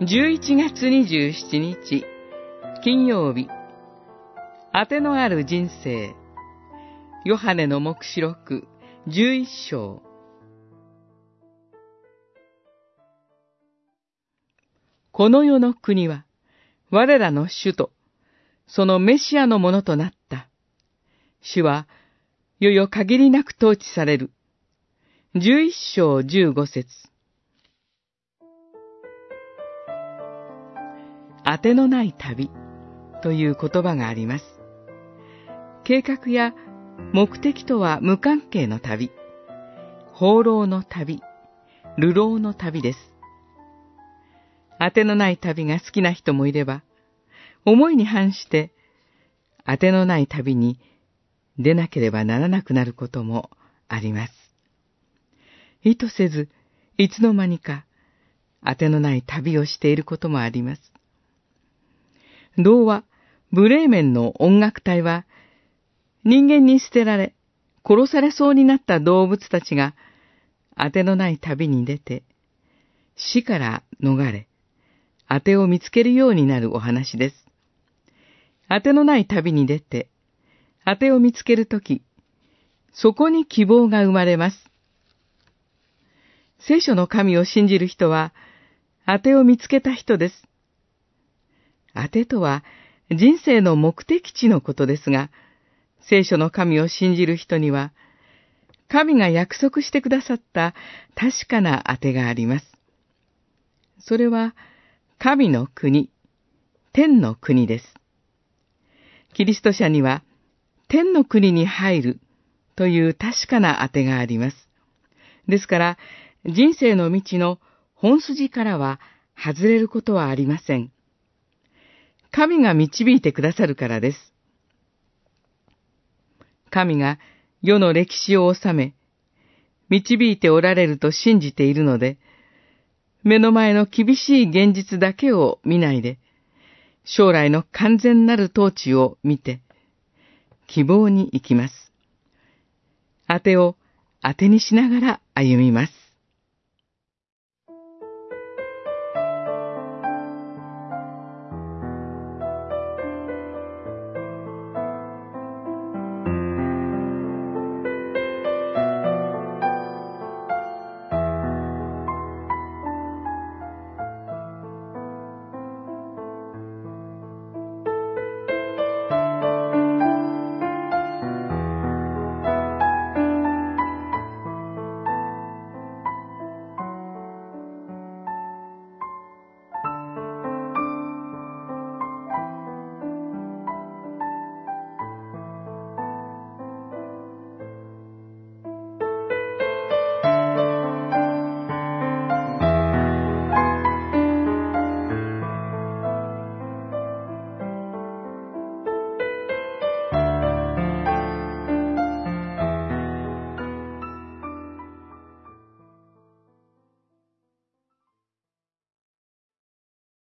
11月27日、金曜日、当てのある人生、ヨハネの目視録11章。この世の国は、我らの主と、そのメシアのものとなった。主は、よよ限りなく統治される。11章15節当てのない旅という言葉があります。計画や目的とは無関係の旅、放浪の旅、流浪の旅です。当てのない旅が好きな人もいれば、思いに反して当てのない旅に出なければならなくなることもあります。意図せず、いつの間にか当てのない旅をしていることもあります。童話、ブレーメンの音楽隊は、人間に捨てられ、殺されそうになった動物たちが、当てのない旅に出て、死から逃れ、当てを見つけるようになるお話です。当てのない旅に出て、当てを見つけるとき、そこに希望が生まれます。聖書の神を信じる人は、当てを見つけた人です。当てとは人生の目的地のことですが、聖書の神を信じる人には、神が約束してくださった確かな当てがあります。それは、神の国、天の国です。キリスト者には、天の国に入るという確かな当てがあります。ですから、人生の道の本筋からは外れることはありません。神が導いてくださるからです。神が世の歴史を収め、導いておられると信じているので、目の前の厳しい現実だけを見ないで、将来の完全なる統治を見て、希望に行きます。当てを当てにしながら歩みます。